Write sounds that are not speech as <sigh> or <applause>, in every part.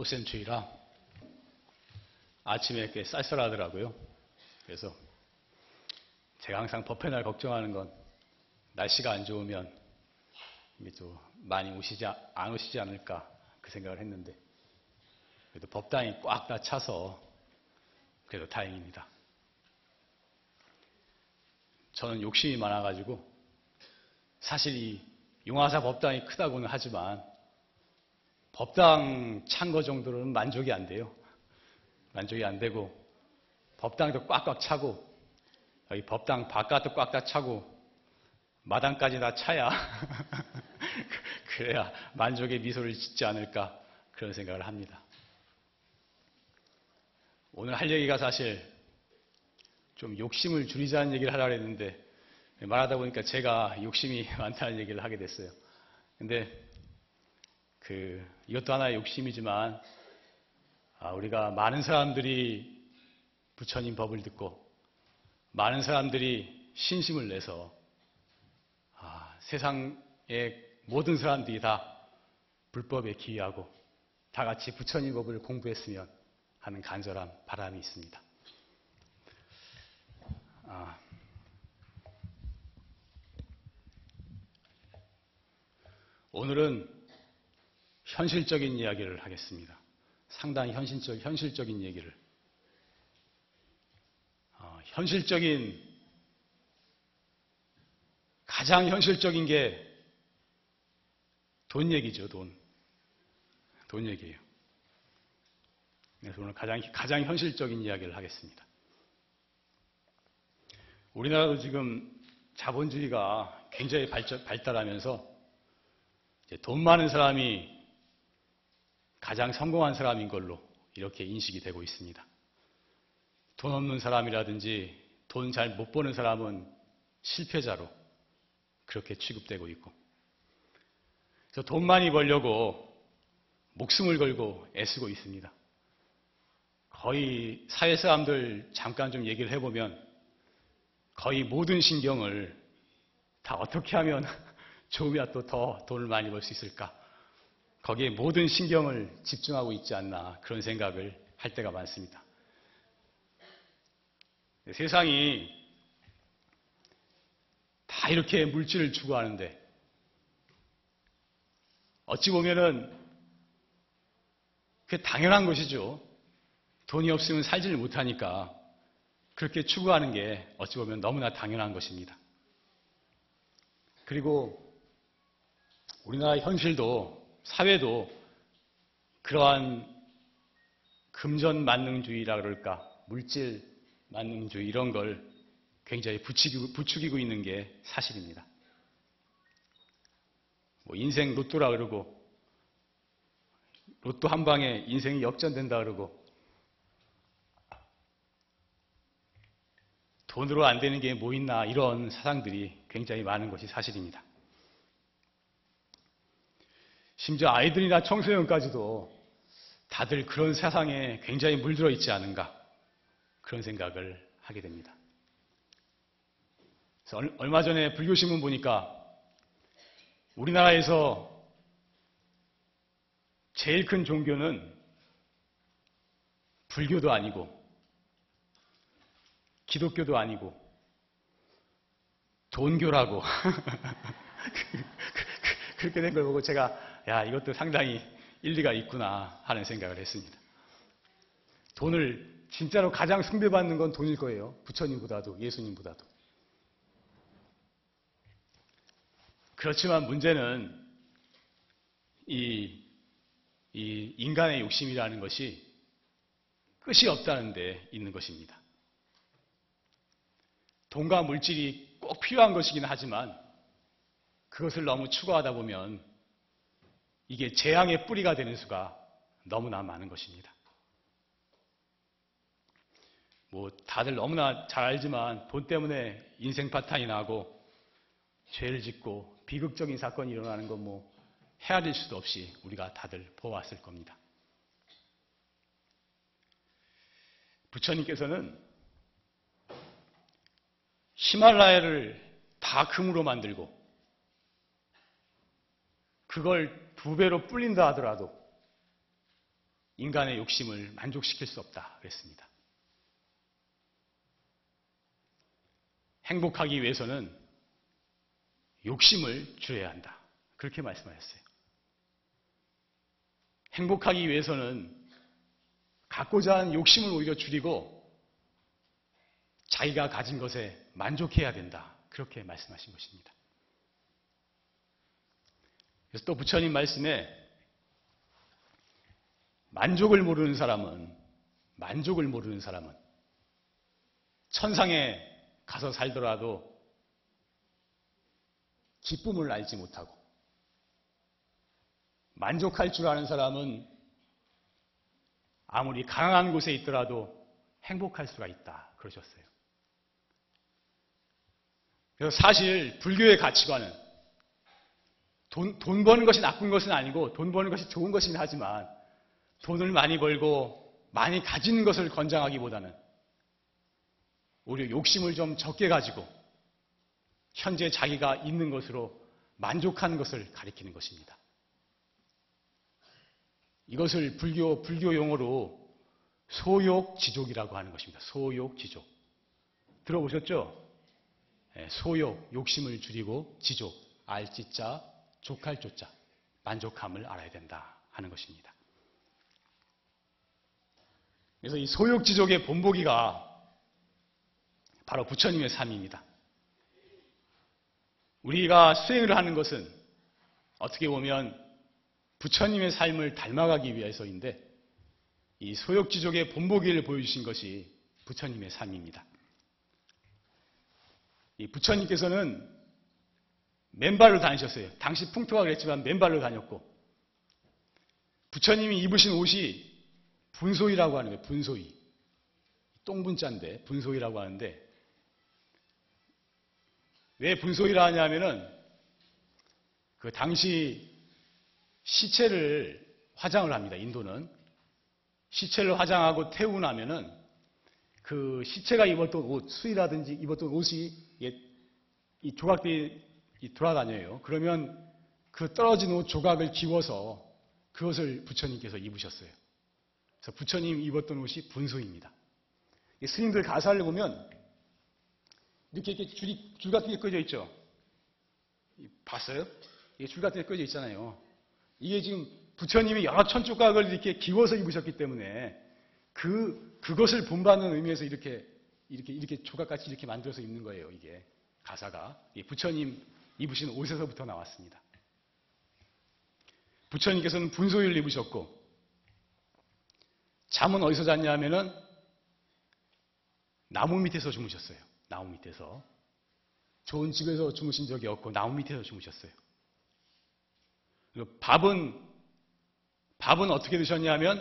꽃샘추위라 아침에 꽤 쌀쌀하더라고요. 그래서 제가 항상 법회 날 걱정하는 건 날씨가 안 좋으면 또 많이 오시지 안 오시지 않을까 그 생각을 했는데 그래도 법당이 꽉 다 차서 그래도 다행입니다. 저는 욕심이 많아가지고 사실 이 용화사 법당이 크다고는 하지만 법당 찬거 정도로는 만족이 안 돼요. 만족이 안 되고 법당도 꽉꽉 차고 여기 법당 바깥도 꽉다 차고 마당까지 다 차야 <laughs> 그래야 만족의 미소를 짓지 않을까 그런 생각을 합니다. 오늘 할 얘기가 사실 좀 욕심을 줄이자는 얘기를 하려고 했는데 말하다 보니까 제가 욕심이 <laughs> 많다는 얘기를 하게 됐어요. 근데 그 이것도 하나의 욕심이지만 아, 우리가 많은 사람들이 부처님 법을 듣고 많은 사람들이 신심을 내서 아, 세상의 모든 사람들이 다 불법에 기여하고 다 같이 부처님 법을 공부했으면 하는 간절한 바람이 있습니다. 아, 오늘은 현실적인 이야기를 하겠습니다. 상당히 현실적, 현실적인 얘기를. 어, 현실적인, 가장 현실적인 게 돈 얘기죠, 돈. 돈 얘기예요. 그래서 오늘 가장, 가장 현실적인 이야기를 하겠습니다. 우리나라도 지금 자본주의가 굉장히 발전, 발달하면서 돈 많은 사람이 가장 성공한 사람인 걸로 이렇게 인식이 되고 있습니다. 돈 없는 사람이라든지 돈 잘 못 버는 사람은 실패자로 그렇게 취급되고 있고 그래서 돈 많이 벌려고 목숨을 걸고 애쓰고 있습니다. 거의 사회 사람들 잠깐 좀 얘기를 해보면 거의 모든 신경을 다 어떻게 하면 <laughs> 좋으면 또더 돈을 많이 벌 수 있을까? 거기에 모든 신경을 집중하고 있지 않나 그런 생각을 할 때가 많습니다. 세상이 다 이렇게 물질을 추구하는데 어찌 보면은 그게 당연한 것이죠. 돈이 없으면 살지를 못하니까 그렇게 추구하는 게 어찌 보면 너무나 당연한 것입니다. 그리고 우리나라 현실도 사회도 그러한 금전 만능주의라 그럴까 물질 만능주의 이런 걸 굉장히 부추기고, 부추기고 있는 게 사실입니다. 뭐 인생 로또라 그러고 로또 한 방에 인생이 역전된다 그러고 돈으로 안 되는 게 뭐 있나 이런 사상들이 굉장히 많은 것이 사실입니다. 심지어 아이들이나 청소년까지도 다들 그런 세상에 굉장히 물들어 있지 않은가 그런 생각을 하게 됩니다. 얼마 전에 불교신문 보니까 우리나라에서 제일 큰 종교는 불교도 아니고 기독교도 아니고 돈교라고 <laughs> 그렇게 된 걸 보고 제가 야, 이것도 상당히 일리가 있구나 하는 생각을 했습니다. 돈을 진짜로 가장 숭배받는 건 돈일 거예요. 부처님보다도 예수님보다도. 그렇지만 문제는 이, 이 인간의 욕심이라는 것이 끝이 없다는 데 있는 것입니다. 돈과 물질이 꼭 필요한 것이긴 하지만 그것을 너무 추구하다 보면 이게 재앙의 뿌리가 되는 수가 너무나 많은 것입니다. 뭐 다들 너무나 잘 알지만 돈 때문에 인생 파탄이 나고 죄를 짓고 비극적인 사건이 일어나는 건 뭐 헤아릴 수도 없이 우리가 다들 보았을 겁니다. 부처님께서는 히말라야를 다 금으로 만들고 그걸 두 배로 불린다 하더라도 인간의 욕심을 만족시킬 수 없다 그랬습니다. 행복하기 위해서는 욕심을 줄여야 한다. 그렇게 말씀하셨어요. 행복하기 위해서는 갖고자 하는 욕심을 오히려 줄이고 자기가 가진 것에 만족해야 된다. 그렇게 말씀하신 것입니다. 그래서 또 부처님 말씀에 만족을 모르는 사람은 만족을 모르는 사람은 천상에 가서 살더라도 기쁨을 알지 못하고 만족할 줄 아는 사람은 아무리 가난한 곳에 있더라도 행복할 수가 있다. 그러셨어요. 그래서 사실 불교의 가치관은 돈, 돈 버는 것이 나쁜 것은 아니고 돈 버는 것이 좋은 것이긴 하지만 돈을 많이 벌고 많이 가지는 것을 권장하기보다는 오히려 욕심을 좀 적게 가지고 현재 자기가 있는 것으로 만족하는 것을 가리키는 것입니다. 이것을 불교, 불교 용어로 소욕 지족이라고 하는 것입니다. 소욕 지족. 들어보셨죠? 네, 소욕, 욕심을 줄이고 지족, 알지자, 족할 조자, 만족함을 알아야 된다 하는 것입니다. 그래서 이 소욕지족의 본보기가 바로 부처님의 삶입니다. 우리가 수행을 하는 것은 어떻게 보면 부처님의 삶을 닮아가기 위해서인데 이 소욕지족의 본보기를 보여주신 것이 부처님의 삶입니다. 이 부처님께서는 맨발로 다니셨어요. 당시 풍토가 그랬지만 맨발로 다녔고 부처님이 입으신 옷이 분소이라고 하는 거예요. 분소이. 똥분자인데 분소이라고 하는데 왜 분소이라 하냐면은 그 당시 시체를 화장을 합니다. 인도는 시체를 화장하고 태우고 나면은 그 시체가 입었던 옷, 수이라든지 입었던 옷이 이 조각들이 돌아다녀요. 그러면 그 떨어진 옷 조각을 기워서 그것을 부처님께서 입으셨어요. 그래서 부처님 입었던 옷이 분소입니다. 스님들 가사를 보면 이렇게, 이렇게 줄이, 줄 같은 게 꺼져 있죠? 봤어요? 이게 줄 같은 게 꺼져 있잖아요. 이게 지금 부처님이 여러 천 조각을 이렇게 기워서 입으셨기 때문에 그, 그것을 본받는 의미에서 이렇게, 이렇게, 이렇게 조각같이 이렇게 만들어서 입는 거예요, 이게. 가사가. 부처님 입으신 옷에서부터 나왔습니다. 부처님께서는 분소의를 입으셨고, 잠은 어디서 잤냐 하면은 나무 밑에서 주무셨어요. 나무 밑에서. 좋은 집에서 주무신 적이 없고 나무 밑에서 주무셨어요. 밥은 밥은 어떻게 드셨냐면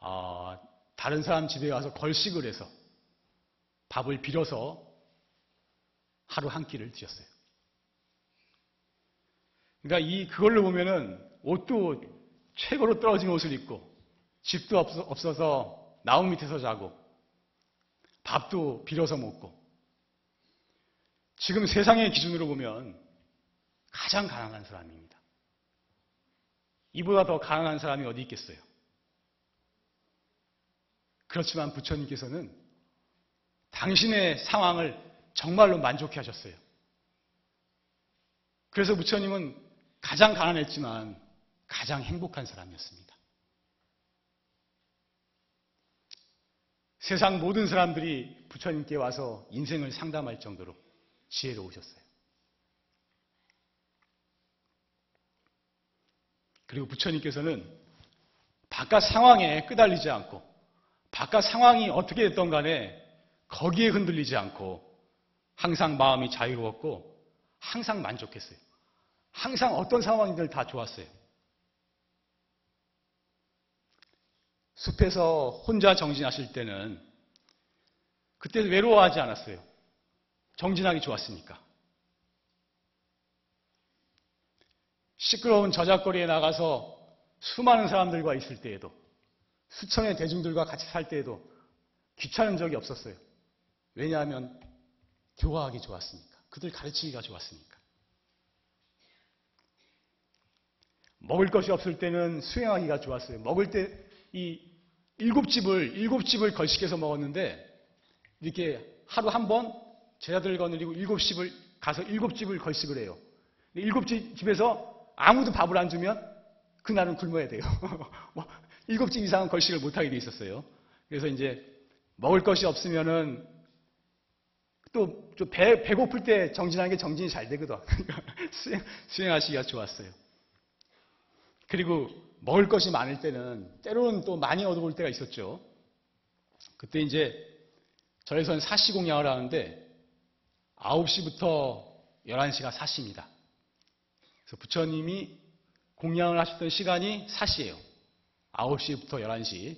어, 다른 사람 집에 가서 걸식을 해서 밥을 빌어서 하루 한 끼를 드셨어요. 그러니까 이 그걸로 보면은 옷도 최고로 떨어진 옷을 입고 집도 없어서 나무 밑에서 자고 밥도 빌어서 먹고 지금 세상의 기준으로 보면 가장 가난한 사람입니다. 이보다 더 가난한 사람이 어디 있겠어요? 그렇지만 부처님께서는 당신의 상황을 정말로 만족해 하셨어요. 그래서 부처님은 가장 가난했지만 가장 행복한 사람이었습니다. 세상 모든 사람들이 부처님께 와서 인생을 상담할 정도로 지혜로우셨어요. 그리고 부처님께서는 바깥 상황에 끄달리지 않고 바깥 상황이 어떻게 됐던 간에 거기에 흔들리지 않고 항상 마음이 자유로웠고 항상 만족했어요. 항상 어떤 상황이든 다 좋았어요. 숲에서 혼자 정진하실 때는 그때 외로워하지 않았어요. 정진하기 좋았으니까. 시끄러운 저작거리에 나가서 수많은 사람들과 있을 때에도 수천의 대중들과 같이 살 때에도 귀찮은 적이 없었어요. 왜냐하면 교화하기 좋았으니까. 그들 가르치기가 좋았으니까. 먹을 것이 없을 때는 수행하기가 좋았어요. 먹을 때 이 일곱 집을 일곱 집을 걸식해서 먹었는데 이렇게 하루 한 번 제자들 거느리고 일곱 집을 가서 일곱 집을 걸식을 해요. 일곱 집 집에서 아무도 밥을 안 주면 그날은 굶어야 돼요. <laughs> 뭐 일곱 집 이상은 걸식을 못 하게 돼 있었어요. 그래서 이제 먹을 것이 없으면은 또 배, 배고플 때 정진하는 게 정진이 잘 되거든. <laughs> 수행, 수행하시기가 좋았어요. 그리고 먹을 것이 많을 때는 때로는 또 많이 얻어볼 때가 있었죠. 그때 이제 절에서는 사시 공양을 하는데 9시부터 11시가 사시입니다. 그래서 부처님이 공양을 하셨던 시간이 사시예요. 9시부터 11시.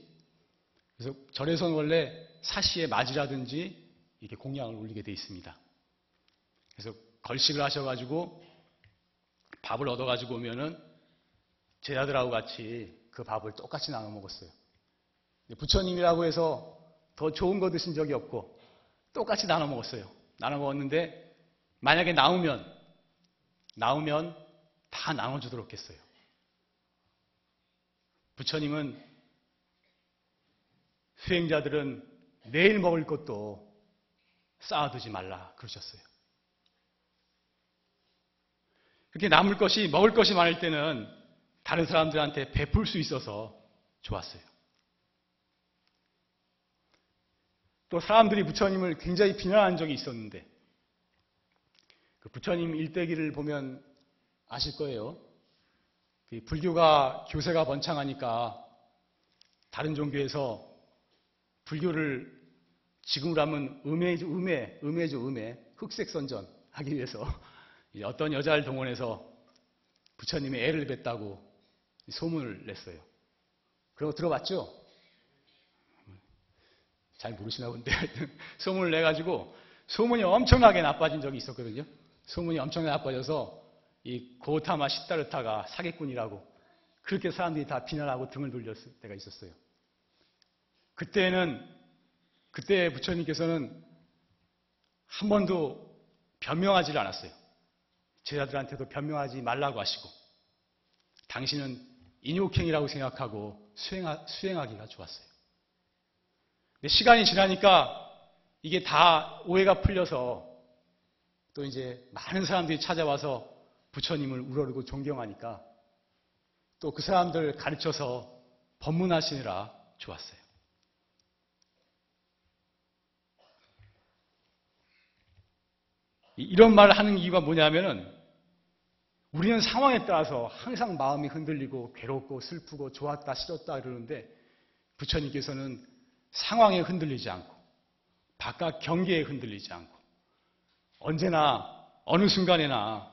그래서 절에서는 원래 사시에 맞이라든지 이렇게 공양을 올리게 돼 있습니다. 그래서 걸식을 하셔가지고 밥을 얻어가지고 오면은 제자들하고 같이 그 밥을 똑같이 나눠 먹었어요. 부처님이라고 해서 더 좋은 거 드신 적이 없고 똑같이 나눠 먹었어요. 나눠 먹었는데 만약에 나오면 나오면 다 나눠주도록 했어요. 부처님은 수행자들은 내일 먹을 것도 쌓아두지 말라 그러셨어요. 그렇게 남을 것이 먹을 것이 많을 때는 다른 사람들한테 베풀 수 있어서 좋았어요. 또 사람들이 부처님을 굉장히 비난한 적이 있었는데 그 부처님 일대기를 보면 아실 거예요. 그 불교가 교세가 번창하니까 다른 종교에서 불교를 지금으로 하면 음해죠, 음해, 음해죠, 음해, 흑색 선전 하기 위해서 <laughs> 어떤 여자를 동원해서 부처님의 애를 뱉다고 소문을 냈어요. 그리고 들어봤죠? 잘 모르시나 본데 <laughs> 소문을 내가지고 소문이 엄청나게 나빠진 적이 있었거든요. 소문이 엄청나게 나빠져서 이 고타마 시타르타가 사기꾼이라고 그렇게 사람들이 다 비난하고 등을 돌렸을 때가 있었어요. 그때는 그때 부처님께서는 한 번도 변명하지를 않았어요. 제자들한테도 변명하지 말라고 하시고 당신은 인욕행이라고 생각하고 수행하, 수행하기가 좋았어요. 근데 시간이 지나니까 이게 다 오해가 풀려서 또 이제 많은 사람들이 찾아와서 부처님을 우러르고 존경하니까 또 그 사람들 가르쳐서 법문하시느라 좋았어요. 이런 말을 하는 이유가 뭐냐면은 우리는 상황에 따라서 항상 마음이 흔들리고 괴롭고 슬프고 좋았다 싫었다 그러는데 부처님께서는 상황에 흔들리지 않고 바깥 경계에 흔들리지 않고 언제나 어느 순간에나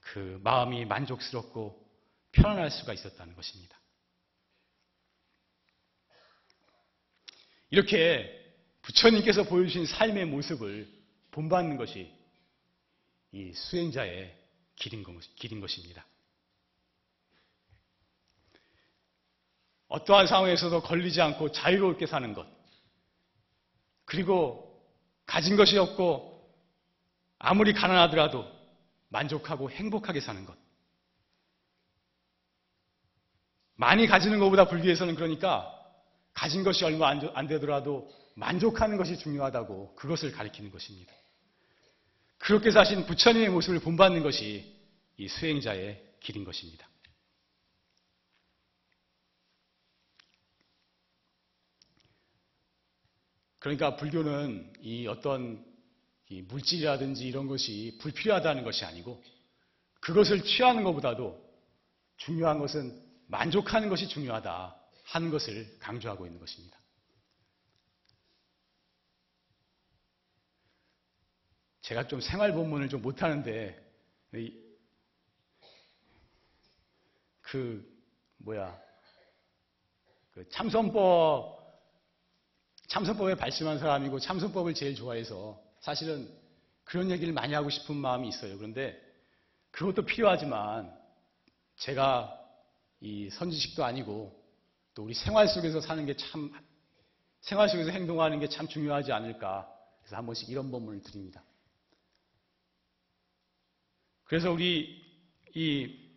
그 마음이 만족스럽고 편안할 수가 있었다는 것입니다. 이렇게 부처님께서 보여주신 삶의 모습을 본받는 것이 이 수행자의 길인 것입니다. 어떠한 상황에서도 걸리지 않고 자유롭게 사는 것. 그리고 가진 것이 없고 아무리 가난하더라도 만족하고 행복하게 사는 것. 많이 가지는 것보다 불교에서는 그러니까 가진 것이 얼마 안 되더라도 만족하는 것이 중요하다고 그것을 가리키는 것입니다. 그렇게 사신 부처님의 모습을 본받는 것이 이 수행자의 길인 것입니다. 그러니까 불교는 이 어떤 이 물질이라든지 이런 것이 불필요하다는 것이 아니고 그것을 취하는 것보다도 중요한 것은 만족하는 것이 중요하다 하는 것을 강조하고 있는 것입니다. 제가 좀 생활 본문을 좀 못하는데 그 뭐야 그 참선법 참선법에 발심한 사람이고 참선법을 제일 좋아해서 사실은 그런 얘기를 많이 하고 싶은 마음이 있어요. 그런데 그것도 필요하지만 제가 이 선지식도 아니고 또 우리 생활 속에서 사는 게 참 생활 속에서 행동하는 게 참 중요하지 않을까. 그래서 한 번씩 이런 법문을 드립니다. 그래서 우리 이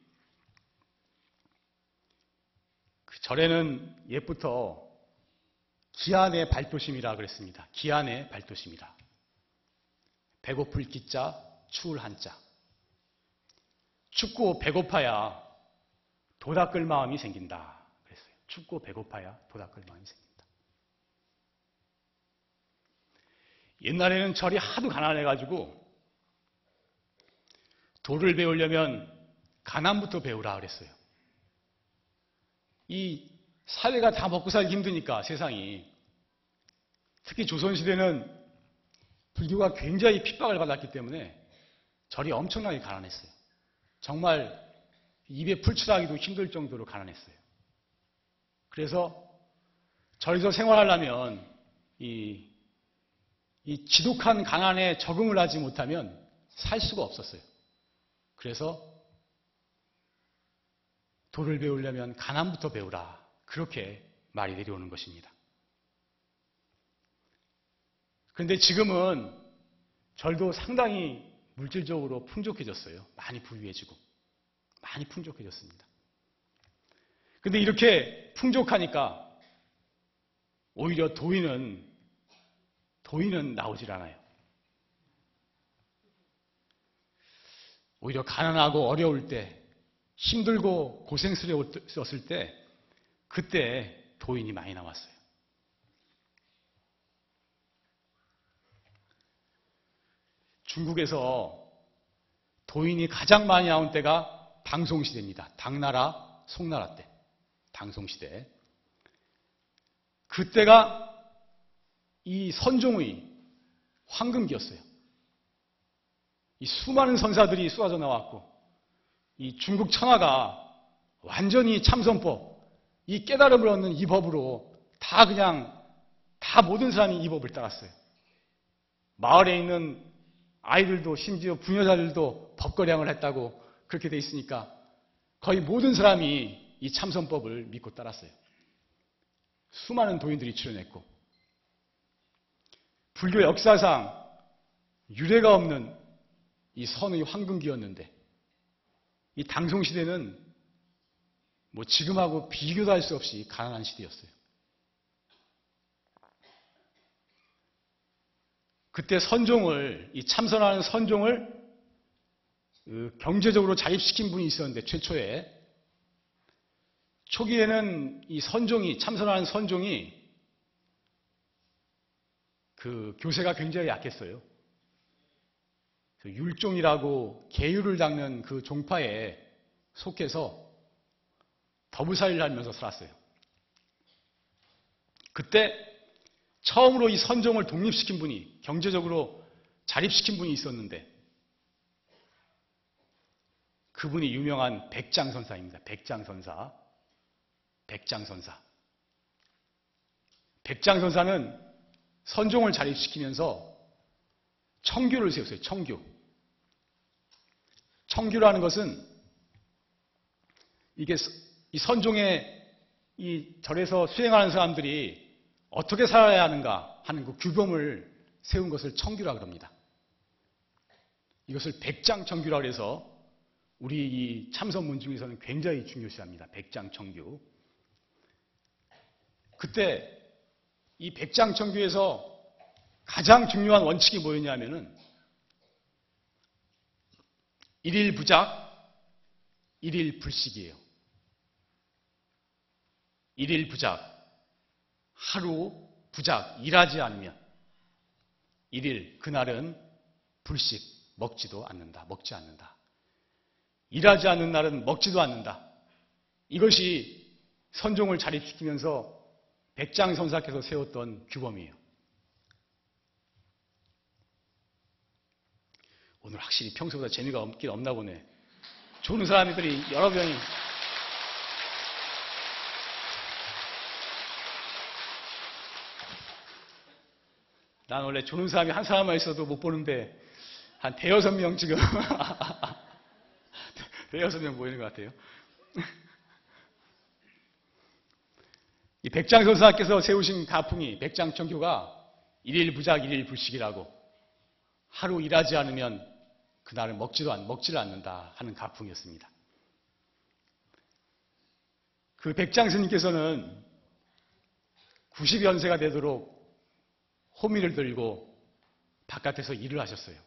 절에는 옛부터 기한의 발도심이라 그랬습니다. 기한의 발도심이라. 배고플 기자, 추울 한자. 춥고 배고파야 도 닦을 마음이 생긴다. 그랬어요. 춥고 배고파야 도 닦을 마음이 생긴다. 옛날에는 절이 하도 가난해가지고 도를 배우려면 가난부터 배우라 그랬어요. 이 사회가 다 먹고 살기 힘드니까 세상이 특히 조선시대는 불교가 굉장히 핍박을 받았기 때문에 절이 엄청나게 가난했어요. 정말 입에 풀칠하기도 힘들 정도로 가난했어요. 그래서 절에서 생활하려면 이, 이 지독한 가난에 적응을 하지 못하면 살 수가 없었어요. 그래서 도를 배우려면 가난부터 배우라. 그렇게 말이 내려오는 것입니다. 그런데 지금은 절도 상당히 물질적으로 풍족해졌어요. 많이 부유해지고. 많이 풍족해졌습니다. 근데 이렇게 풍족하니까 오히려 도인은, 도인은 나오질 않아요. 오히려 가난하고 어려울 때, 힘들고 고생스러웠을 때, 그때 도인이 많이 나왔어요. 중국에서 도인이 가장 많이 나온 때가 당송시대입니다. 당나라, 송나라 때. 당송시대. 그때가 이 선종의 황금기였어요. 이 수많은 선사들이 쏟아져 나왔고, 이 중국 천하가 완전히 참선법, 이 깨달음을 얻는 이 법으로 다 그냥, 다 모든 사람이 이 법을 따랐어요. 마을에 있는 아이들도 심지어 부녀자들도 법거량을 했다고 그렇게 돼 있으니까 거의 모든 사람이 이 참선법을 믿고 따랐어요. 수많은 도인들이 출연했고 불교 역사상 유례가 없는 이 선의 황금기였는데 이 당송시대는 뭐 지금하고 비교도 할 수 없이 가난한 시대였어요. 그때 선종을, 이 참선하는 선종을 그 경제적으로 자립시킨 분이 있었는데, 최초에. 초기에는 이 선종이, 참선하는 선종이 그 교세가 굉장히 약했어요. 그 율종이라고 계율을 닦는 그 종파에 속해서 더부살이를 하면서 살았어요. 그때 처음으로 이 선종을 독립시킨 분이 경제적으로 자립시킨 분이 있었는데 그분이 유명한 백장선사입니다. 백장선사. 백장선사. 백장선사는 선종을 자립시키면서 청규를 세웠어요. 청규. 청규라는 것은 이게 이 선종의 이 절에서 수행하는 사람들이 어떻게 살아야 하는가 하는 그 규범을 세운 것을 청규라 그럽니다. 이것을 백장 청규라 해서 우리 이 참선문 중에서는 굉장히 중요시합니다. 백장 청규. 그때 이 백장 청규에서 가장 중요한 원칙이 뭐였냐면은 일일 부작, 일일 불식이에요. 일일 부작. 하루 부작 일하지 않으면 일일 그날은 불식 먹지도 않는다. 먹지 않는다. 일하지 않는 날은 먹지도 않는다. 이것이 선종을 자립시키면서 백장 선사께서 세웠던 규범이에요. 오늘 확실히 평소보다 재미가 없긴 없나 보네. 좋은 사람들이 여러 명이 난 원래 좋은 사람이 한 사람만 있어도 못 보는데 한 대여섯 명 지금 <laughs> 대여섯 명 보이는 것 같아요. 이 백장 선사께서 세우신 가풍이 백장 청교가 일일 부작 일일 불식이라고 하루 일하지 않으면 그날은 먹지도 않, 먹지를 않는다 하는 가풍이었습니다. 그 백장 스님께서는 90연세가 되도록 호미를 들고 바깥에서 일을 하셨어요.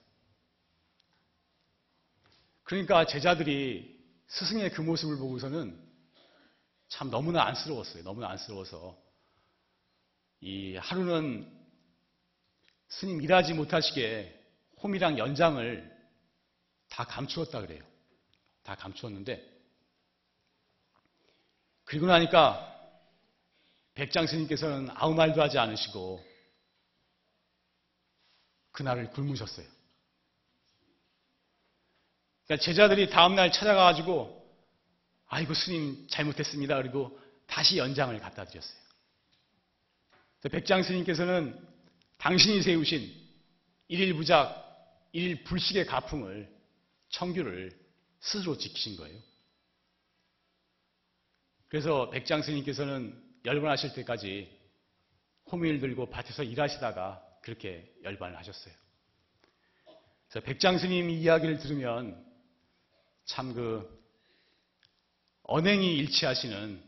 그러니까 제자들이 스승의 그 모습을 보고서는 참 너무나 안쓰러웠어요. 너무나 안쓰러워서 이 하루는 스님 일하지 못하시게 홈이랑 연장을 다 감추었다 그래요. 다 감추었는데 그리고 나니까 백장 스님께서는 아무 말도 하지 않으시고 그날을 굶으셨어요. 그러니까 제자들이 다음날 찾아가가지고 아이고 스님 잘못했습니다. 그리고 다시 연장을 갖다 드렸어요. 백장 스님께서는 당신이 세우신 일일 부작, 일일 불식의 가풍을 청규를 스스로 지키신 거예요. 그래서 백장 스님께서는 열반하실 때까지 호미를 들고 밭에서 일하시다가 그렇게 열반을 하셨어요. 그래서 백장 스님 이야기를 들으면 참 그 언행이 일치하시는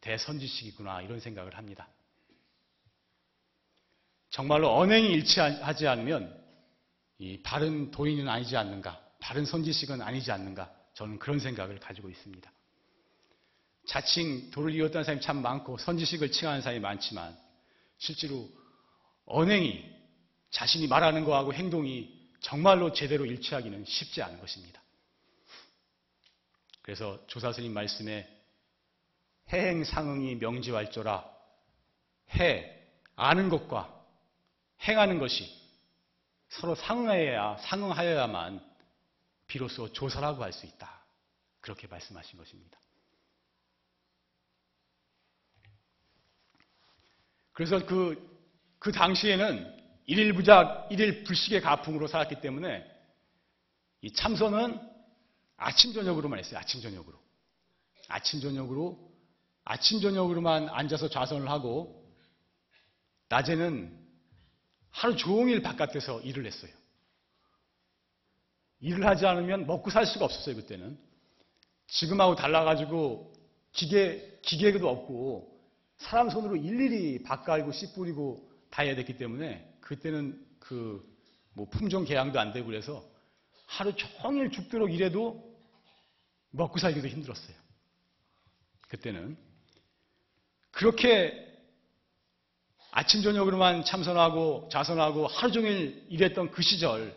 대선지식이구나 이런 생각을 합니다. 정말로 언행이 일치하지 않으면 이 바른 도인은 아니지 않는가, 바른 선지식은 아니지 않는가 저는 그런 생각을 가지고 있습니다. 자칭 도를 이었다는 사람이 참 많고 선지식을 칭하는 사람이 많지만 실제로 언행이 자신이 말하는 거하고 행동이 정말로 제대로 일치하기는 쉽지 않은 것입니다. 그래서 조사스님 말씀에 해행상응이 명지왈조라 해 아는 것과 행하는 것이 서로 상응해야 상응하여야만 비로소 조사라고 할 수 있다. 그렇게 말씀하신 것입니다. 그래서 그, 그 당시에는 일일 부작, 일일 불식의 가풍으로 살았기 때문에 이 참선은 아침, 저녁으로만 했어요. 아침, 저녁으로. 아침, 저녁으로, 아침, 저녁으로만 앉아서 좌선을 하고, 낮에는 하루 종일 바깥에서 일을 했어요. 일을 하지 않으면 먹고 살 수가 없었어요, 그때는. 지금하고 달라가지고 기계, 기계도 없고 사람 손으로 일일이 밥 갈고 씨 뿌리고 다 해야 됐기 때문에 그때는 그 뭐 품종 개양도 안 되고 그래서 하루 종일 죽도록 일해도 먹고 살기도 힘들었어요. 그때는. 그렇게 아침, 저녁으로만 참선하고 자선하고 하루 종일 일했던 그 시절,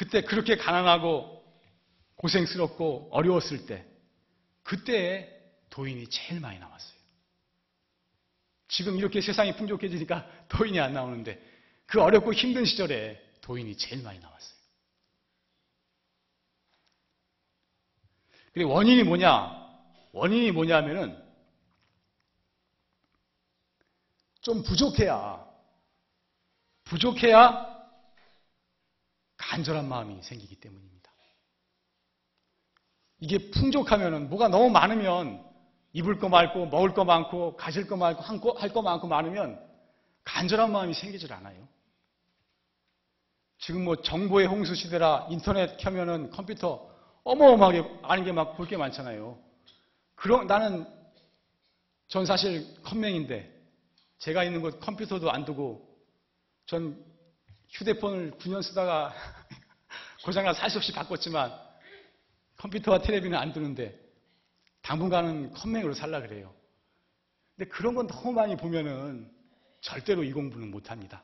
그때 그렇게 가난하고 고생스럽고 어려웠을 때, 그때에 도인이 제일 많이 나왔어요. 지금 이렇게 세상이 풍족해지니까 도인이 안 나오는데 그 어렵고 힘든 시절에 도인이 제일 많이 나왔어요. 근데 원인이 뭐냐? 원인이 뭐냐면은 좀 부족해야 부족해야 간절한 마음이 생기기 때문입니다. 이게 풍족하면은 뭐가 너무 많으면 입을 거 많고 먹을 거 많고 가질 거 많고 할 거 많고 많으면 간절한 마음이 생기질 않아요. 지금 뭐 정보의 홍수 시대라 인터넷 켜면은 컴퓨터 어마어마하게 아는 게 막 볼 게 많잖아요. 그런 나는 전 사실 컴맹인데 제가 있는 곳 컴퓨터도 안 두고 전 휴대폰을 9년 쓰다가 고장나 살 수 없이 바꿨지만 컴퓨터와 텔레비는 안 두는데 당분간은 컴맹으로 살라 그래요. 근데 그런 건 너무 많이 보면은 절대로 이 공부는 못 합니다.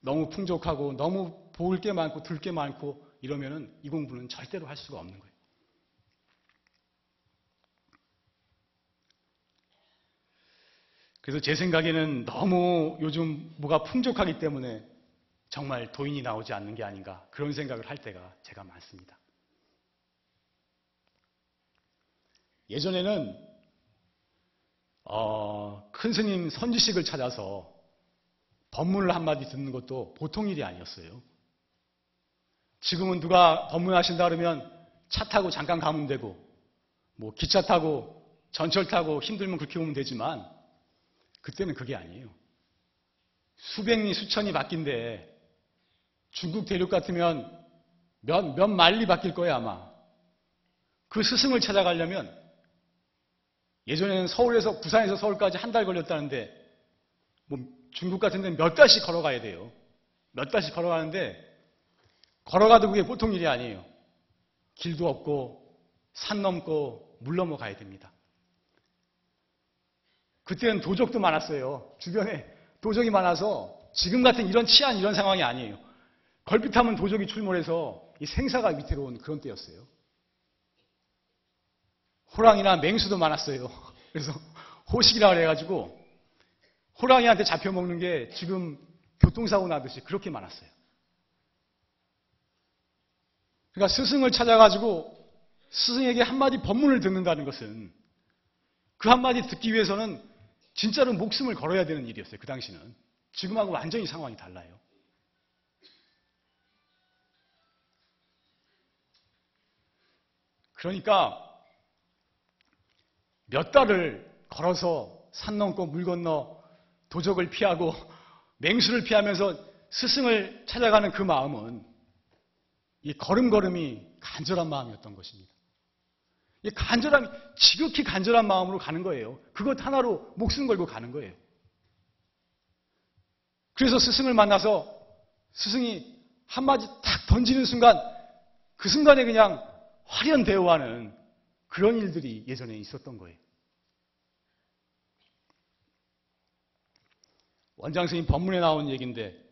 너무 풍족하고 너무 볼 게 많고 들 게 많고 이러면은 이 공부는 절대로 할 수가 없는 거예요. 그래서 제 생각에는 너무 요즘 뭐가 풍족하기 때문에 정말 도인이 나오지 않는 게 아닌가 그런 생각을 할 때가 제가 많습니다. 예전에는 어, 큰 스님 선지식을 찾아서 법문을 한마디 듣는 것도 보통 일이 아니었어요. 지금은 누가 법문하신다 그러면 차 타고 잠깐 가면 되고, 뭐 기차 타고 전철 타고 힘들면 그렇게 오면 되지만, 그때는 그게 아니에요. 수백리 수천이 바뀐데 중국 대륙 같으면 몇, 몇 말리 바뀔 거예요, 아마. 그 스승을 찾아가려면 예전에는 서울에서 부산에서 서울까지 한 달 걸렸다는데 뭐 중국 같은 데는 몇 달씩 걸어가야 돼요. 몇 달씩 걸어가는데 걸어가도 그게 보통 일이 아니에요. 길도 없고 산 넘고 물 넘어 가야 됩니다. 그때는 도적도 많았어요. 주변에 도적이 많아서 지금 같은 이런 치안 이런 상황이 아니에요. 걸핏하면 도적이 출몰해서 이 생사가 위태로운 그런 때였어요. 호랑이나 맹수도 많았어요. <laughs> 그래서 호식이라 그래가지고 호랑이한테 잡혀 먹는 게 지금 교통사고 나듯이 그렇게 많았어요. 그러니까 스승을 찾아가지고 스승에게 한마디 법문을 듣는다는 것은 그 한마디 듣기 위해서는 진짜로 목숨을 걸어야 되는 일이었어요. 그 당시는. 지금하고 완전히 상황이 달라요. 그러니까 몇 달을 걸어서 산 넘고 물 건너 도적을 피하고 <laughs> 맹수를 피하면서 스승을 찾아가는 그 마음은 이 걸음걸음이 간절한 마음이었던 것입니다. 이 간절함이 지극히 간절한 마음으로 가는 거예요. 그것 하나로 목숨 걸고 가는 거예요. 그래서 스승을 만나서 스승이 한마디 탁 던지는 순간 그 순간에 그냥 화련 대우하는 그런 일들이 예전에 있었던 거예요. 원장 스님 법문에 나온 얘기인데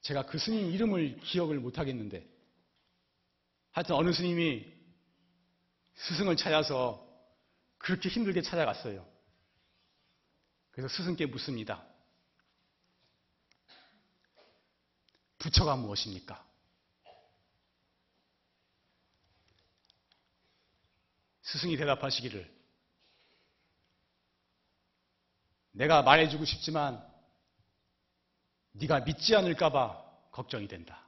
제가 그 스님 이름을 기억을 못 하겠는데 하여튼 어느 스님이 스승을 찾아서 그렇게 힘들게 찾아갔어요. 그래서 스승께 묻습니다. 부처가 무엇입니까? 스승이 대답하시기를 내가 말해주고 싶지만 네가 믿지 않을까봐 걱정이 된다.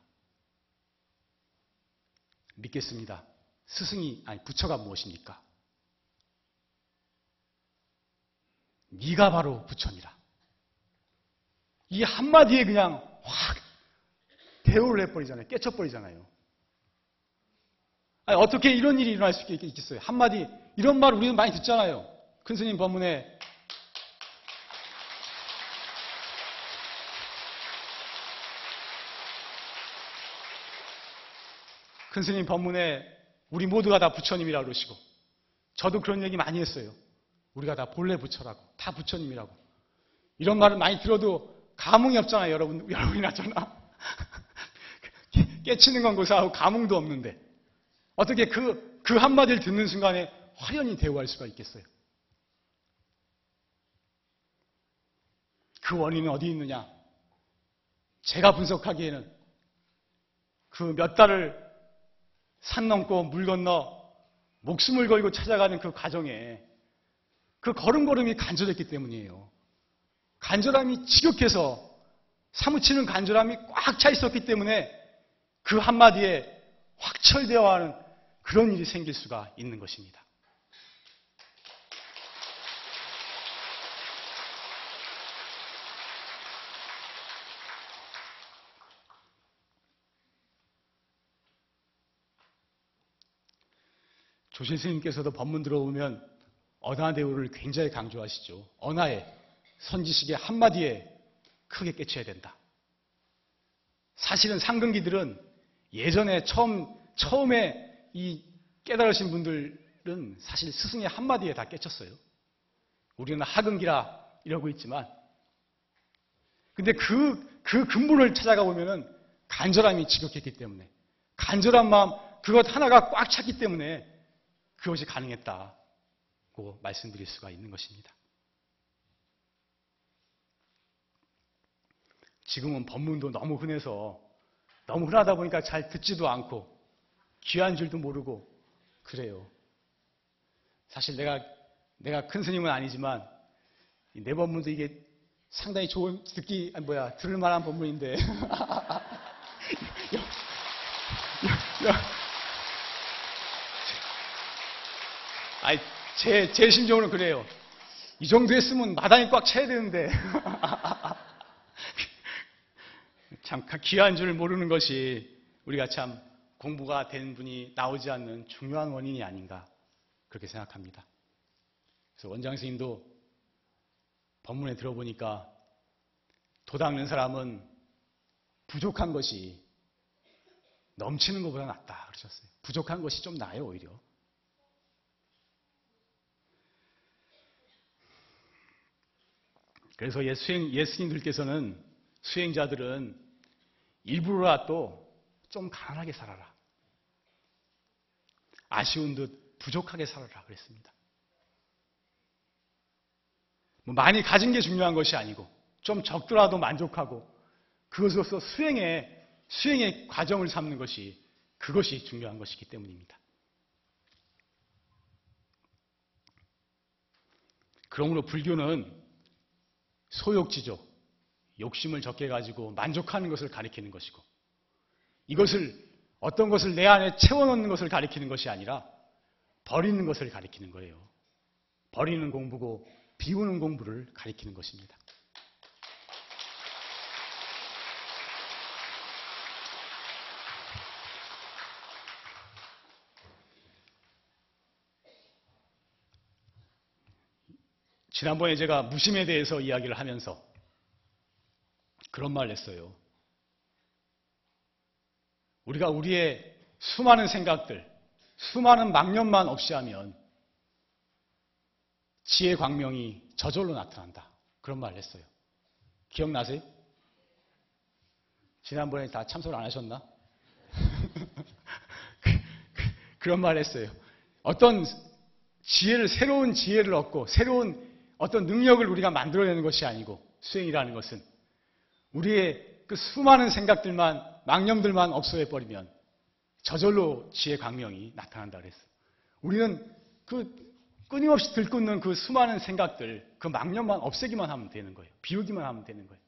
믿겠습니다. 스승이 아니 부처가 무엇입니까? 네가 바로 부처니라. 이 한마디에 그냥 확 대우를 해버리잖아요. 깨쳐버리잖아요. 아니, 어떻게 이런 일이 일어날 수 있겠어요? 한마디 이런 말 우리는 많이 듣잖아요. 큰 스님 법문에 큰 스님 법문에 우리 모두가 다 부처님이라고 그러시고 저도 그런 얘기 많이 했어요. 우리가 다 본래 부처라고 다 부처님이라고 이런 말을 많이 들어도 감흥이 없잖아요. 여러분 <laughs> 여러분이나 저나 <laughs> 깨치는 건 고사하고 감흥도 없는데 어떻게 그, 그 한마디를 듣는 순간에 화련히 대우할 수가 있겠어요? 그 원인은 어디 있느냐? 제가 분석하기에는 그 몇 달을 산 넘고 물 건너 목숨을 걸고 찾아가는 그 과정에 그 걸음걸음이 간절했기 때문이에요. 간절함이 지극해서 사무치는 간절함이 꽉 차 있었기 때문에 그 한마디에 확철되어 하는 그런 일이 생길 수가 있는 것입니다. 조실 스님께서도 법문 들어오면 언하 대우를 굉장히 강조하시죠. 언하에 선지식의 한마디에 크게 깨쳐야 된다. 사실은 상근기들은 예전에 처음 처음에 이 깨달으신 분들은 사실 스승의 한마디에 다 깨쳤어요. 우리는 하근기라 이러고 있지만 근데 그, 그 근본을 찾아가 보면은 간절함이 지극했기 때문에 간절한 마음 그것 하나가 꽉 찼기 때문에 그것이 가능했다고 말씀드릴 수가 있는 것입니다. 지금은 법문도 너무 흔해서 너무 흔하다 보니까 잘 듣지도 않고 귀한 줄도 모르고 그래요. 사실 내가 내가 큰 스님은 아니지만 내 법문도 이게 상당히 좋은 듣기 아니 뭐야 들을 만한 법문인데 <laughs> 아이 제, 제 심정으로 그래요. 이 정도 했으면 마당이 꽉 차야 되는데. <laughs> 참 귀한 줄 모르는 것이 우리가 참 공부가 된 분이 나오지 않는 중요한 원인이 아닌가 그렇게 생각합니다. 그래서 원장 스님도 법문에 들어보니까 도 닦는 사람은 부족한 것이 넘치는 것보다 낫다 그러셨어요. 부족한 것이 좀 나아요, 오히려. 그래서 예, 수행, 예수님들께서는 수행자들은 일부러라도 좀 가난하게 살아라. 아쉬운 듯 부족하게 살아라 그랬습니다. 뭐 많이 가진 게 중요한 것이 아니고 좀 적더라도 만족하고 그것으로서 수행의 수행의 과정을 삼는 것이 그것이 중요한 것이기 때문입니다. 그러므로 불교는 소욕지죠. 욕심을 적게 가지고 만족하는 것을 가리키는 것이고 이것을 어떤 것을 내 안에 채워넣는 것을 가리키는 것이 아니라 버리는 것을 가리키는 거예요. 버리는 공부고 비우는 공부를 가리키는 것입니다. 지난번에 제가 무심에 대해서 이야기를 하면서 그런 말을 했어요. 우리가 우리의 수많은 생각들, 수많은 망념만 없이 하면 지혜 광명이 저절로 나타난다. 그런 말을 했어요. 기억나세요? 지난번에 다 참석을 안 하셨나? <laughs> 그런 말을 했어요. 어떤 지혜를, 새로운 지혜를 얻고, 새로운 어떤 능력을 우리가 만들어내는 것이 아니고, 수행이라는 것은 우리의 그 수많은 생각들만, 망념들만 없어해버리면 저절로 지혜 광명이 나타난다 그랬어요. 우리는 그 끊임없이 들끓는 그 수많은 생각들, 그 망념만 없애기만 하면 되는 거예요. 비우기만 하면 되는 거예요.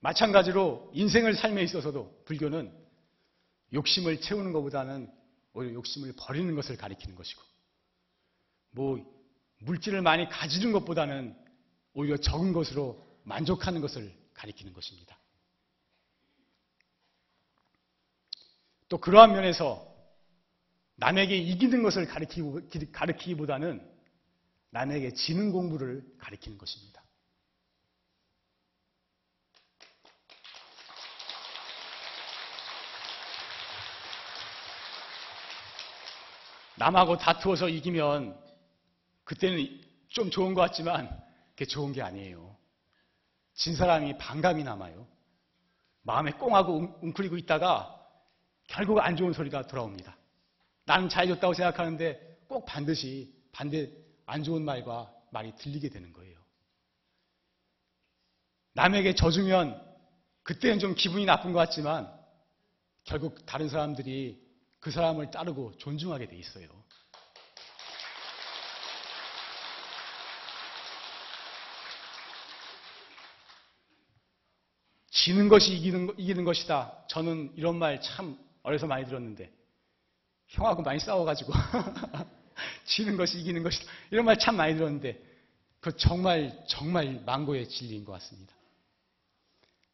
마찬가지로 인생을 삶에 있어서도 불교는 욕심을 채우는 것보다는 오히려 욕심을 버리는 것을 가리키는 것이고, 뭐, 물질을 많이 가지는 것보다는 오히려 적은 것으로 만족하는 것을 가리키는 것입니다. 또 그러한 면에서 남에게 이기는 것을 가리키기보다는 남에게 지는 공부를 가리키는 것입니다. 남하고 다투어서 이기면 그때는 좀 좋은 것 같지만 그게 좋은 게 아니에요. 진 사람이 반감이 남아요. 마음에 꽁하고 웅크리고 있다가 결국 안 좋은 소리가 돌아옵니다. 나는 잘해줬다고 생각하는데 꼭 반드시 반대 안 좋은 말과 말이 들리게 되는 거예요. 남에게 져주면 그때는 좀 기분이 나쁜 것 같지만 결국 다른 사람들이 그 사람을 따르고 존중하게 돼 있어요. 지는 것이 이기는, 이기는 것이다. 저는 이런 말 참 어려서 많이 들었는데 형하고 많이 싸워가지고 <laughs> 지는 것이 이기는 것이다. 이런 말 참 많이 들었는데 그 정말 정말 망고의 진리인 것 같습니다.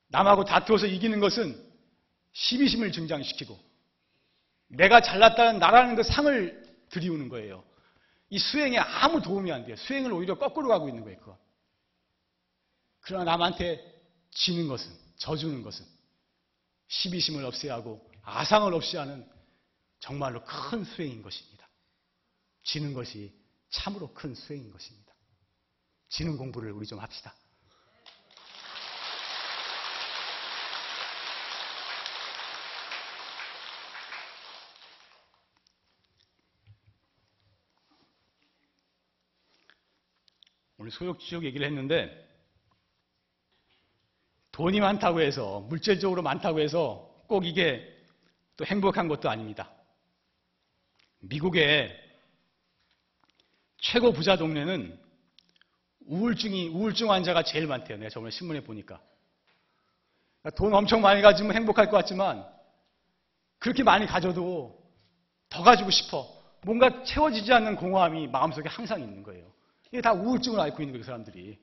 남하고 다투어서 이기는 것은 시비심을 증장시키고 내가 잘났다는 나라는 그 상을 들이우는 거예요. 이 수행에 아무 도움이 안 돼요. 수행을 오히려 거꾸로 가고 있는 거예요. 그거. 그러나 남한테 지는 것은 져주는 것은 시비심을 없애야 하고 아상을 없이 하는 정말로 큰 수행인 것입니다. 지는 것이 참으로 큰 수행인 것입니다. 지는 공부를 우리 좀 합시다. 오늘 소욕지욕 얘기를 했는데 돈이 많다고 해서 물질적으로 많다고 해서 꼭 이게 또 행복한 것도 아닙니다. 미국의 최고 부자 동네는 우울증이 우울증 환자가 제일 많대요. 내가 저번에 신문에 보니까 돈 엄청 많이 가지면 행복할 것 같지만 그렇게 많이 가져도 더 가지고 싶어. 뭔가 채워지지 않는 공허함이 마음속에 항상 있는 거예요. 이게 다 우울증을 앓고 있는 거예요, 그 사람들이.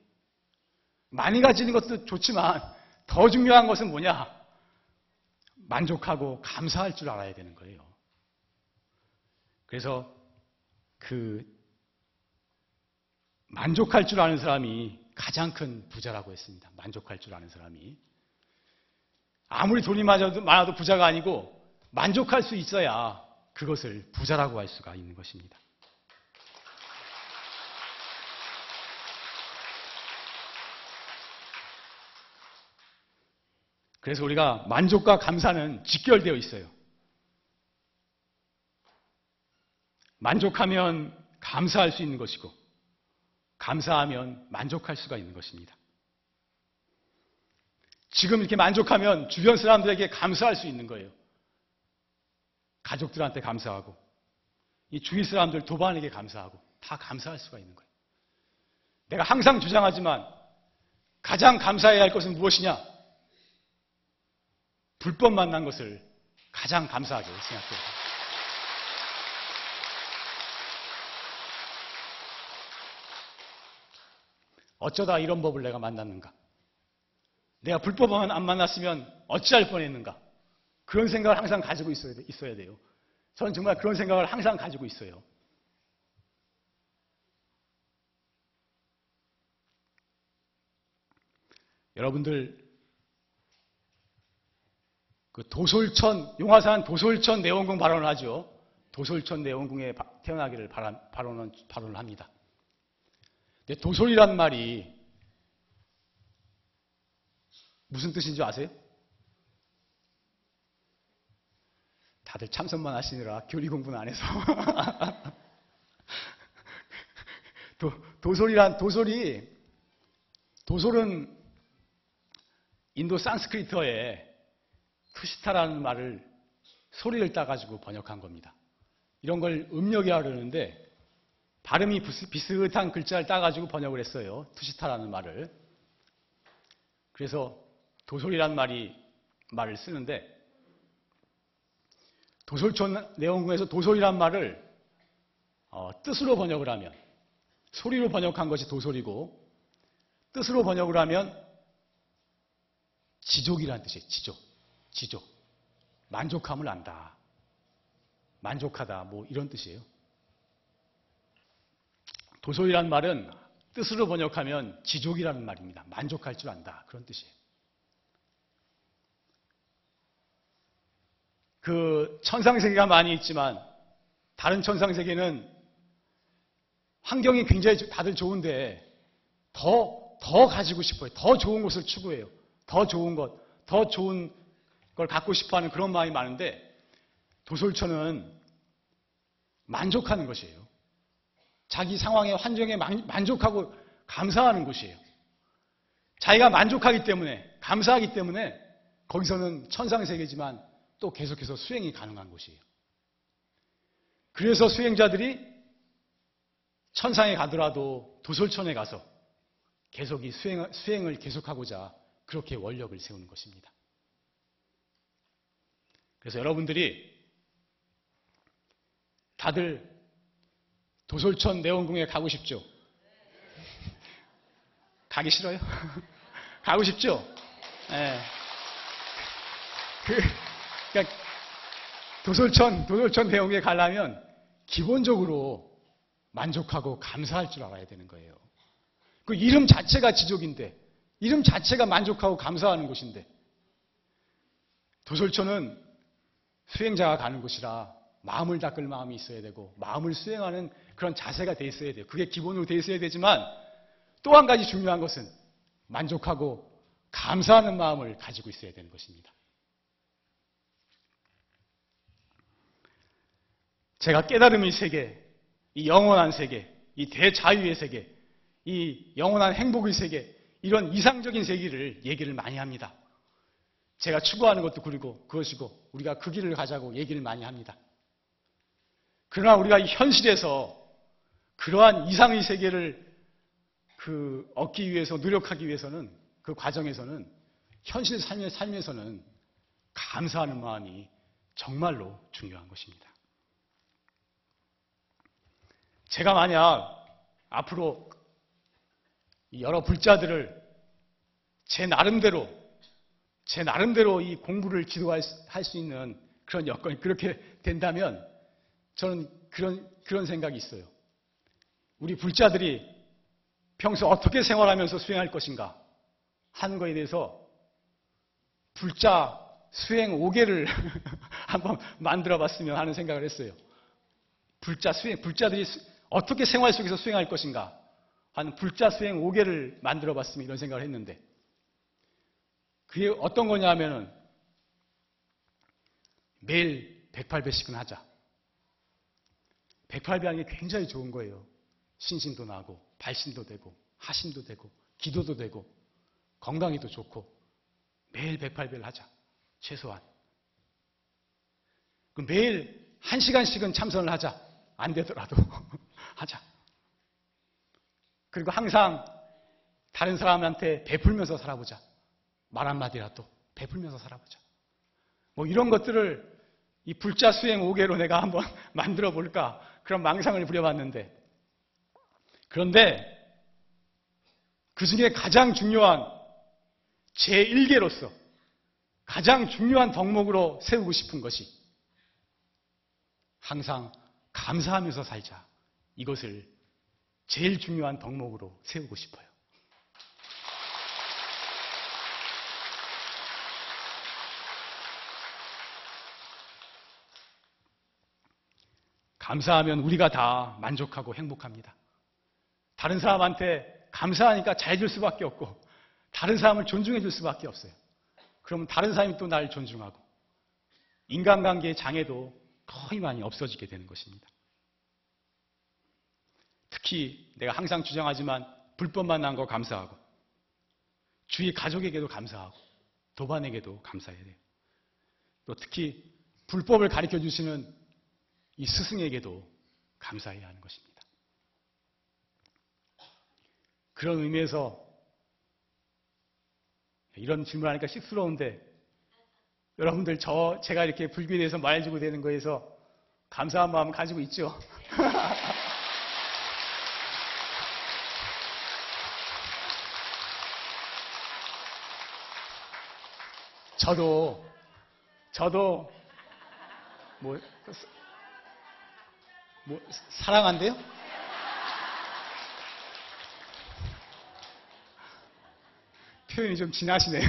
많이 가지는 것도 좋지만 더 중요한 것은 뭐냐? 만족하고 감사할 줄 알아야 되는 거예요. 그래서 그 만족할 줄 아는 사람이 가장 큰 부자라고 했습니다. 만족할 줄 아는 사람이. 아무리 돈이 많아도, 부자가 아니고 만족할 수 있어야 그것을 부자라고 할 수가 있는 것입니다. 그래서 우리가 만족과 감사는 직결되어 있어요. 만족하면 감사할 수 있는 것이고, 감사하면 만족할 수가 있는 것입니다. 지금 이렇게 만족하면 주변 사람들에게 감사할 수 있는 거예요. 가족들한테 감사하고, 이 주위 사람들 도반에게 감사하고, 다 감사할 수가 있는 거예요. 내가 항상 주장하지만 가장 감사해야 할 것은 무엇이냐? 불법 만난 것을 가장 감사하게 생각해요. 어쩌다 이런 법을 내가 만났는가? 내가 불법만 안 만났으면 어찌할 뻔했는가? 그런 생각을 항상 가지고 있어야 돼요. 저는 정말 그런 생각을 항상 가지고 있어요. 여러분들 그 도솔천 용화산 도솔천 내원궁 발언을 하죠. 도솔천 내원궁에 태어나기를 발언을, 발언을 합니다. 근데 도솔이란 말이 무슨 뜻인지 아세요? 다들 참선만 하시느라 교리 공부는 안 해서. <laughs> 도, 도솔이란, 도솔이, 도솔은 인도 산스크리트어에 투시타라는 말을 소리를 따가지고 번역한 겁니다. 이런 걸 음력이라 그러는데 발음이 비슷한 글자를 따가지고 번역을 했어요. 투시타라는 말을. 그래서 도솔이란 말이 말을 쓰는데 도솔촌 내원궁에서 도솔이란 말을 어, 뜻으로 번역을 하면 소리로 번역한 것이 도솔이고 뜻으로 번역을 하면 지족이라는 뜻이에요. 지족. 지족. 만족함을 안다. 만족하다. 뭐 이런 뜻이에요. 도솔이란 말은 뜻으로 번역하면 지족이라는 말입니다. 만족할 줄 안다. 그런 뜻이에요. 그 천상세계가 많이 있지만 다른 천상세계는 환경이 굉장히 다들 좋은데 더, 더 가지고 싶어요. 더 좋은 곳을 추구해요. 더 좋은 것, 더 좋은 걸 갖고 싶어 하는 그런 마음이 많은데 도솔천은 만족하는 것이에요. 자기 상황의 환경에 만족하고 감사하는 곳이에요. 자기가 만족하기 때문에, 감사하기 때문에 거기서는 천상세계지만 또 계속해서 수행이 가능한 곳이에요. 그래서 수행자들이 천상에 가더라도 도솔천에 가서 계속 이 수행, 수행을 계속하고자 그렇게 원력을 세우는 것입니다. 그래서 여러분들이 다들 도솔천 내원궁에 가고 싶죠? 가기 싫어요? <laughs> 가고 싶죠? 네. 그, 그러니까 도솔천, 도솔천 내원궁에 가려면 기본적으로 만족하고 감사할 줄 알아야 되는 거예요. 그 이름 자체가 지족인데, 이름 자체가 만족하고 감사하는 곳인데, 도솔천은 수행자가 가는 곳이라 마음을 닦을 마음이 있어야 되고, 마음을 수행하는 그런 자세가 돼 있어야 돼요. 그게 기본으로 돼 있어야 되지만 또 한 가지 중요한 것은 만족하고 감사하는 마음을 가지고 있어야 되는 것입니다. 제가 깨달음의 세계, 이 영원한 세계, 이 대자유의 세계, 이 영원한 행복의 세계, 이런 이상적인 세계를 얘기를 많이 합니다. 제가 추구하는 것도 그리고 그것이고 우리가 그 길을 가자고 얘기를 많이 합니다. 그러나 우리가 현실에서 그러한 이상의 세계를 그 얻기 위해서 노력하기 위해서는 그 과정에서는 현실 삶의 삶에서는 감사하는 마음이 정말로 중요한 것입니다. 제가 만약 앞으로 여러 불자들을 제 나름대로 제 나름대로 이 공부를 지도할 수 있는 그런 여건이 그렇게 된다면 저는 그런 그런 생각이 있어요. 우리 불자들이 평소 어떻게 생활하면서 수행할 것인가 하는 거에 대해서 불자 수행 5개를 <laughs> 한번 만들어 봤으면 하는 생각을 했어요. 불자 수행, 불자들이 수- 어떻게 생활 속에서 수행할 것인가 하는 불자 수행 5개를 만들어 봤으면 이런 생각을 했는데 그게 어떤 거냐 하면은 매일 108배씩은 하자. 108배 하는 게 굉장히 좋은 거예요. 신심도 나고, 발심도 되고, 하심도 되고, 기도도 되고, 건강에도 좋고, 매일 108배를 하자. 최소한. 그럼 매일 1시간씩은 참선을 하자. 안 되더라도 <laughs> 하자. 그리고 항상 다른 사람한테 베풀면서 살아보자. 말 한마디라도 베풀면서 살아보자. 뭐 이런 것들을 이 불자 수행 5개로 내가 한번 <laughs> 만들어 볼까 그런 망상을 부려봤는데 그런데 그 중에 가장 중요한 제1계로서 가장 중요한 덕목으로 세우고 싶은 것이 항상 감사하면서 살자. 이것을 제일 중요한 덕목으로 세우고 싶어요. 감사하면 우리가 다 만족하고 행복합니다. 다른 사람한테 감사하니까 잘해줄 수밖에 없고, 다른 사람을 존중해 줄 수밖에 없어요. 그러면 다른 사람이 또 나를 존중하고, 인간관계의 장애도 거의 많이 없어지게 되는 것입니다. 특히 내가 항상 주장하지만 불법 만난 거 감사하고, 주위 가족에게도 감사하고, 도반에게도 감사해야 돼요. 또 특히 불법을 가르쳐 주시는 이 스승에게도 감사해야 하는 것입니다. 그런 의미에서 이런 질문하니까 쑥스러운데 여러분들 저 제가 이렇게 불교에 대해서 말해주고 되는 거에서 감사한 마음 가지고 있죠. <laughs> 저도 저도 뭐, 뭐 사랑한대요? 표현이 좀 진하시네요. <laughs>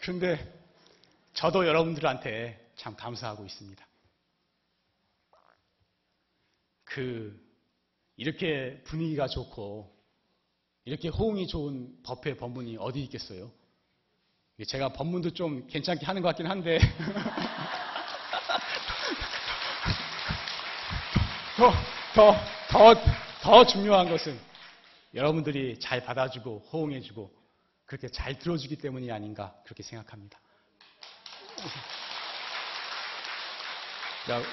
그런데 저도 여러분들한테 참 감사하고 있습니다. 그 이렇게 분위기가 좋고 이렇게 호응이 좋은 법회 법문이 어디 있겠어요? 제가 법문도 좀 괜찮게 하는 것 같긴 한데 <laughs> 더, 더, 더, 더 중요한 것은 여러분들이 잘 받아주고 호응해주고 그렇게 잘 들어주기 때문이 아닌가 그렇게 생각합니다. 그러니까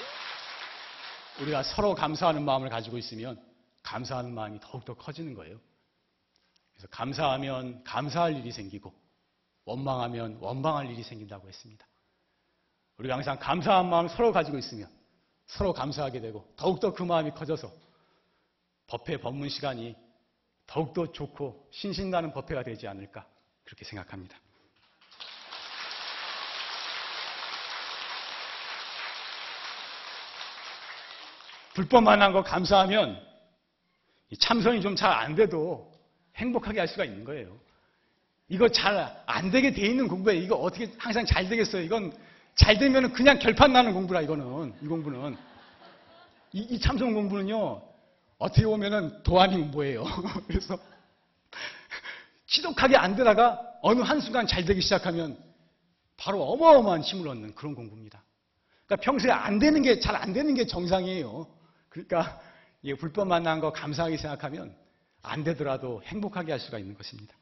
우리가 서로 감사하는 마음을 가지고 있으면 감사하는 마음이 더욱더 커지는 거예요. 그래서 감사하면 감사할 일이 생기고 원망하면 원망할 일이 생긴다고 했습니다. 우리가 항상 감사한 마음 서로 가지고 있으면 서로 감사하게 되고 더욱더 그 마음이 커져서 법회 법문 시간이 더욱더 좋고 신신나는 법회가 되지 않을까 그렇게 생각합니다. 불법 만난 거 감사하면 참선이 좀 잘 안 돼도 행복하게 할 수가 있는 거예요. 이거 잘 안 되게 돼 있는 공부에 이거 어떻게 항상 잘 되겠어요? 이건 잘 되면 그냥 결판 나는 공부라 이거는 이 공부는 이, 이 참선 공부는요 어떻게 보면은 도안이 공부예요. <laughs> 그래서 지독하게 안 되다가 어느 한 순간 잘 되기 시작하면 바로 어마어마한 힘을 얻는 그런 공부입니다. 그러니까 평소에 안 되는 게 잘 안 되는 게 정상이에요. 그러니까 이 불법 만난 거 감사하게 생각하면 안 되더라도 행복하게 할 수가 있는 것입니다.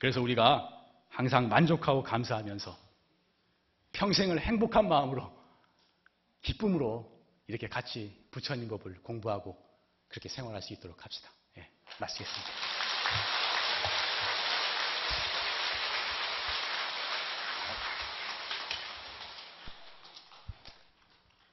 그래서 우리가 항상 만족하고 감사하면서 평생을 행복한 마음으로 기쁨으로 이렇게 같이 부처님 법을 공부하고 그렇게 생활할 수 있도록 합시다. 예, 마치겠습니다.